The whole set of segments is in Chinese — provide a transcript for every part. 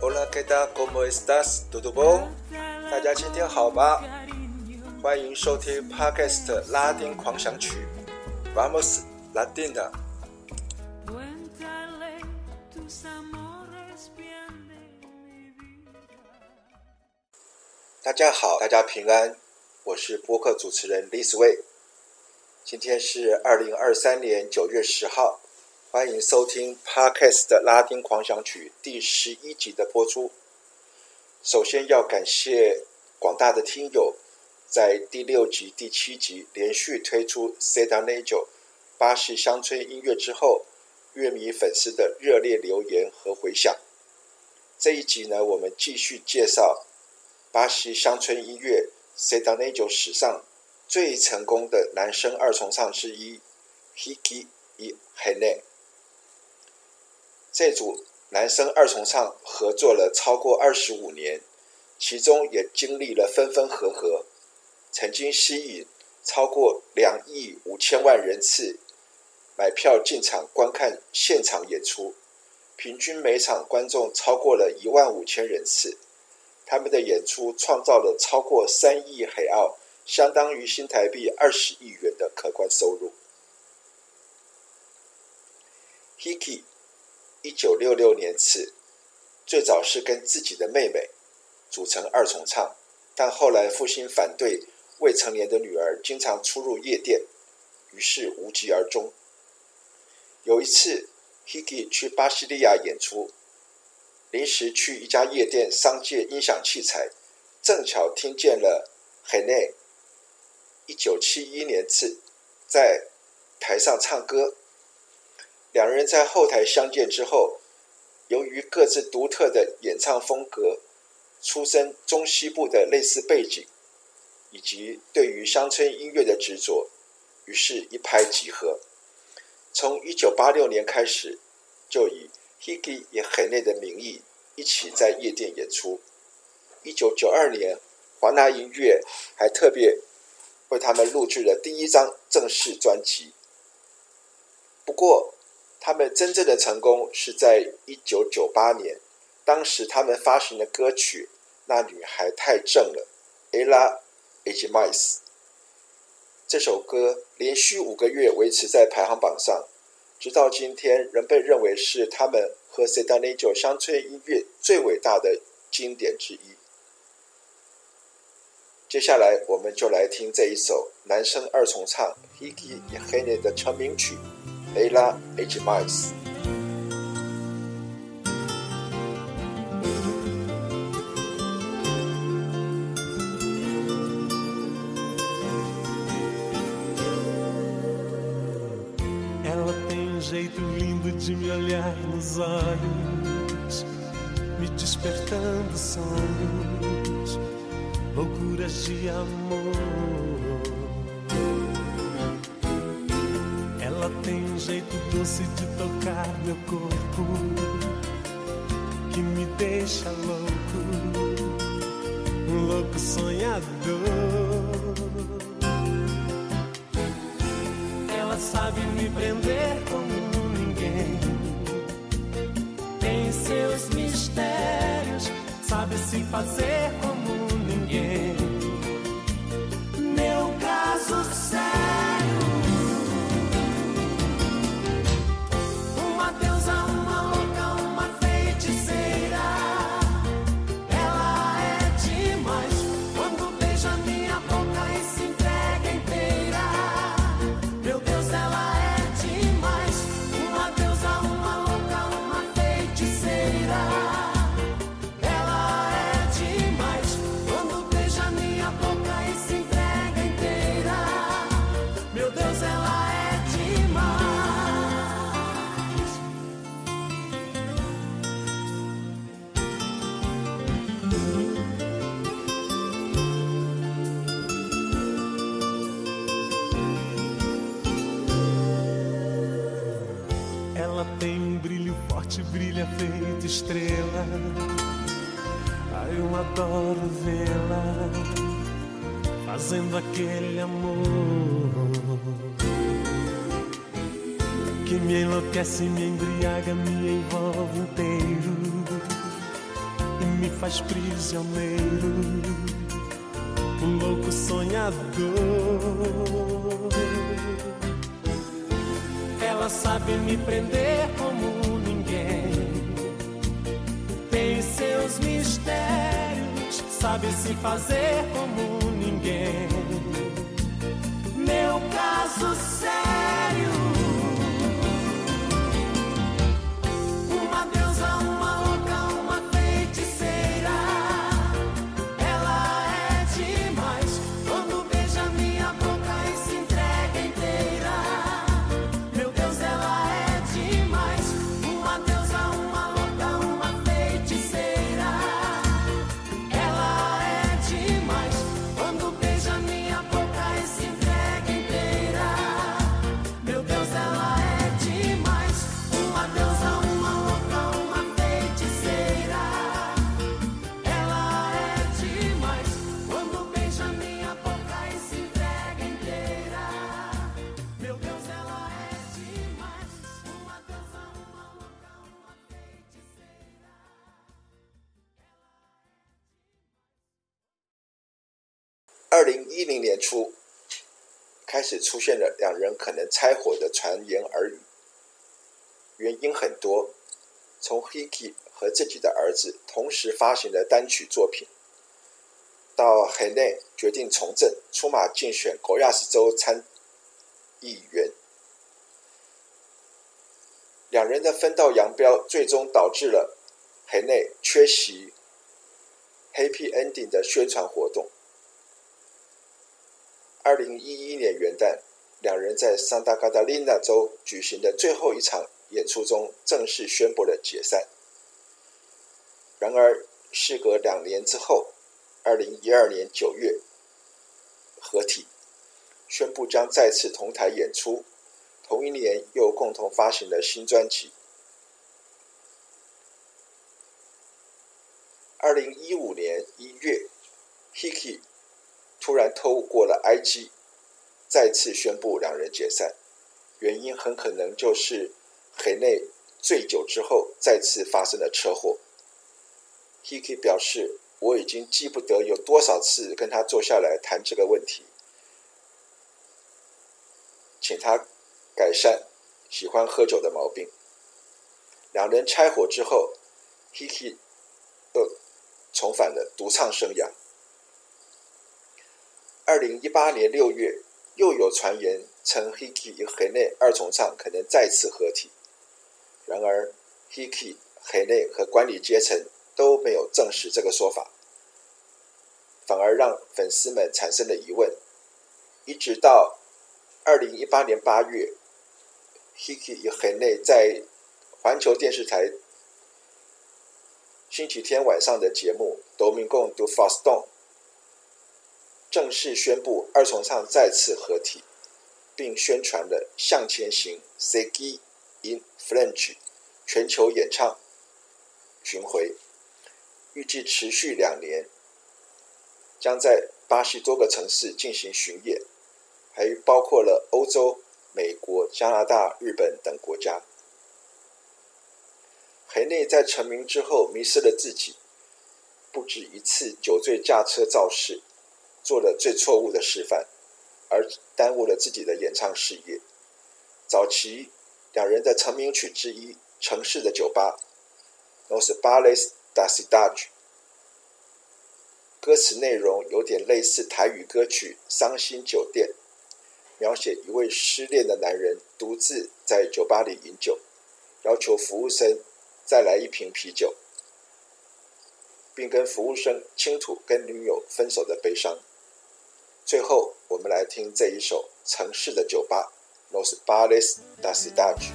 Hola, ¿qué tal? ¿Cómo estás? ¿Todo bien? 大家今天好吗？欢迎收听 Podcast 拉丁狂想曲。Vamos Latina。大家好，大家平安。我是播客主持人 Liz Way。今天是二零二三年九月十号。欢迎收听 Podcast 的拉丁狂想曲第十一集的播出。首先要感谢广大的听友，在第六集、第七集连续推出 Sertanejo 巴西乡村音乐之后，乐迷粉丝的热烈留言和回响。这一集呢，我们继续介绍巴西乡村音乐 Sertanejo 史上最成功的男声二重唱之一 Ricky y René。这组男声二重唱合作了超过二十五年，其中也经历了分分合合，曾经吸引超过两亿五千万人次买票进场观看现场演出，平均每场观众超过了一万五千人次。他们的演出创造了超过三亿海奥，相当于新台币二十亿元的可观收入。Ricky 一九六六年次，最早是跟自己的妹妹组成二重唱，但后来父亲反对未成年的女儿经常出入夜店，于是无疾而终。有一次，Ricky 去巴西利亚演出，临时去一家夜店商借音响器材，正巧听见了 h e n e 一九七一年次在台上唱歌。两人在后台相见之后，由于各自独特的演唱风格、出身中西部的类似背景，以及对于乡村音乐的执着，于是一拍即合。从一九八六年开始，就以 Ricky y René 的名义一起在夜店演出。一九九二年，华纳音乐还特别为他们录制了第一张正式专辑。不过，他们真正的成功是在一九九八年，当时他们发行的歌曲《那女孩太正了》（Ella es demais）。这首歌连续五个月维持在排行榜上，直到今天仍被认为是他们和 Sertanejo 乡村音乐最伟大的经典之一。接下来我们就来听这一首男生二重唱 hegiheni 的成名曲雷拉 h mice loucuras de amor. Ela tem um jeito doce de tocar meu corpo que me deixa louco, um louco sonhador. Ela sabe me prender como ninguém. Tem seus mistérios, sabe se fazer como de estrela. Ai, eu adoro vê-la fazendo aquele amor que me enlouquece, me embriaga, me envolve inteiro e me faz prisioneiro. Um louco sonhador. Ela sabe me prender como tem seus mistérios, sabe se fazer como ninguém. Meu caso sério. 二零一零年初，开始出现了两人可能拆伙的传言耳语，原因很多，从 Hiki 和自己的儿子同时发行的单曲作品，到 Hene 决定从政出马竞选戈亚斯州参议员，两人的分道扬镳，最终导致了 Hene 缺席 Happy Ending 的宣传活动。二零一一年元旦，两人在桑达卡达琳娜州举行的最后一场演出中正式宣布了解散。然而，事隔两年之后，二零一二年九月合体，宣布将再次同台演出。同一年，又共同发行了新专辑。二零一五年一月，Hiki。突然透过了 IG，再次宣布两人解散，原因很可能就是黑内醉酒之后再次发生了车祸。Hiki 表示：“我已经记不得有多少次跟他坐下来谈这个问题，请他改善喜欢喝酒的毛病。”两人拆伙之后，Hiki 又重返了独唱生涯。二零一八年六月，又有传言称 Hiki 与 Hene 二重唱可能再次合体。然而，Hiki、Hene 和管理阶层都没有证实这个说法，反而让粉丝们产生了疑问。一直到二零一八年八月，Hiki 与 Hene 在环球电视台星期天晚上的节目《Domingo do Faustão》正式宣布二重唱再次合体，并宣传了《向前行》Segi in French 全球演唱巡回，预计持续两年，将在巴西多个城市进行巡演，还包括了欧洲、美国、加拿大、日本等国家。黑内在成名之后迷失了自己，不止一次酒醉驾车肇事。做了最错误的示范，而耽误了自己的演唱事业。早期两人的成名曲之一《城市的酒吧》，Nos b a l e s da Cidade，歌词内容有点类似台语歌曲《伤心酒店》，描写一位失恋的男人独自在酒吧里饮酒，要求服务生再来一瓶啤酒，并跟服务生倾吐跟女友分手的悲伤。最后，我们来听这一首《城市的酒吧》，Nos Bares da Cidade。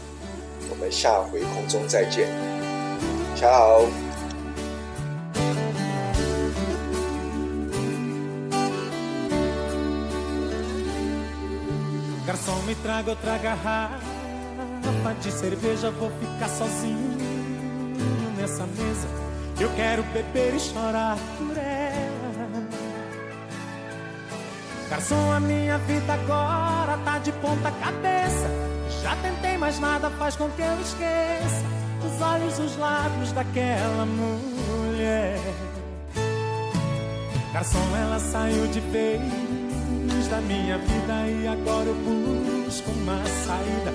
我们下回空中再见，大家好。Garçom, a minha vida agora tá de ponta cabeça. Já tentei, mas nada faz com que eu esqueça os olhos, os lábios daquela mulher. Garçom, ela saiu de vez da minha vida e agora eu busco uma saída.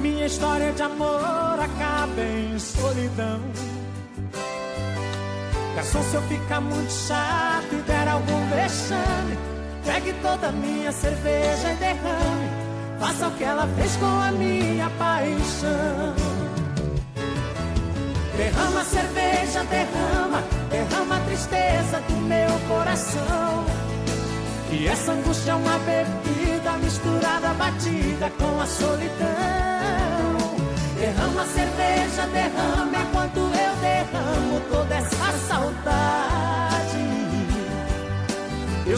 Minha história de amor acaba em solidão. Garçom, se eu ficar muito chato e der algum toda minha cerveja e derrame. Faça o que ela fez com a minha paixão. Derrama cerveja, derrama, derrama a tristeza do meu coração. E essa angústia é uma bebida misturada, batida com a solidão. Derrama cerveja, derrama enquanto eu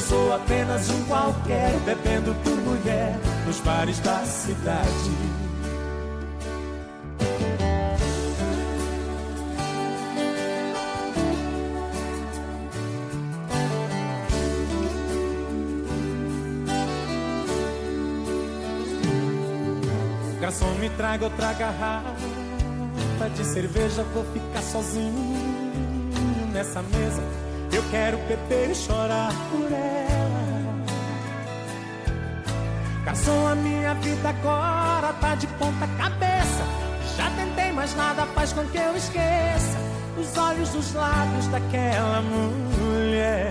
Eu sou apenas um qualquer, bebendo por mulher nos bares da cidade. Garçom, me traga outra garrafa de cerveja. Vou ficar sozinho nessa mesa. Eu quero beber e chorar por ela. Garçom, a minha vida agora tá de ponta cabeça. Já tentei, mas nada faz com que eu esqueça os olhos, os lábios daquela mulher.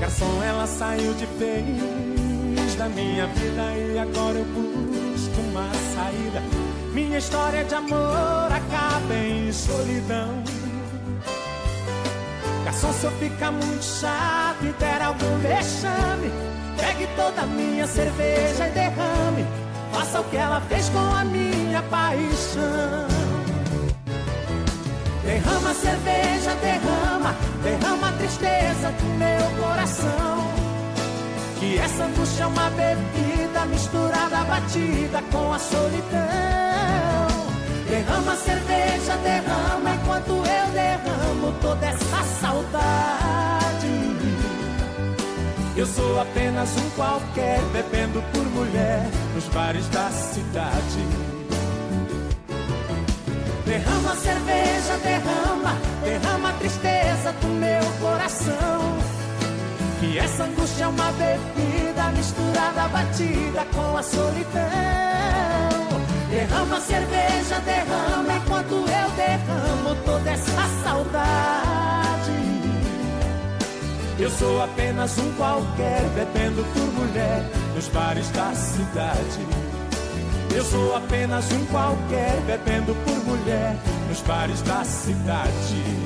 Garçom, ela saiu de vez da minha vida e agora eu busco uma saída. Minha história de amor acaba em solidão. Garçom, se eu ficar muito chato e der algum vexame, pegue toda a minha cerveja e derrame. Faça o que ela fez com a minha paixão. Derrama cerveja, derrama, derrama a tristeza do meu coração. Que essa angústia é uma bebida misturada, batida com a solidão. Derrama cerveja, derrama enquanto eu derramo toda essa saudade. Eu sou apenas um qualquer, bebendo por mulher nos bares da cidade. Derrama cerveja, derrama, derrama a tristeza do meu coração. Que essa angústia é uma bebida misturada, batida com a solidão. Derrama cerveja, derrama enquanto eu derramo toda essa saudade. Eu sou apenas um qualquer, bebendo por mulher nos bares da cidade. Eu sou apenas um qualquer, bebendo por mulher nos bares da cidade.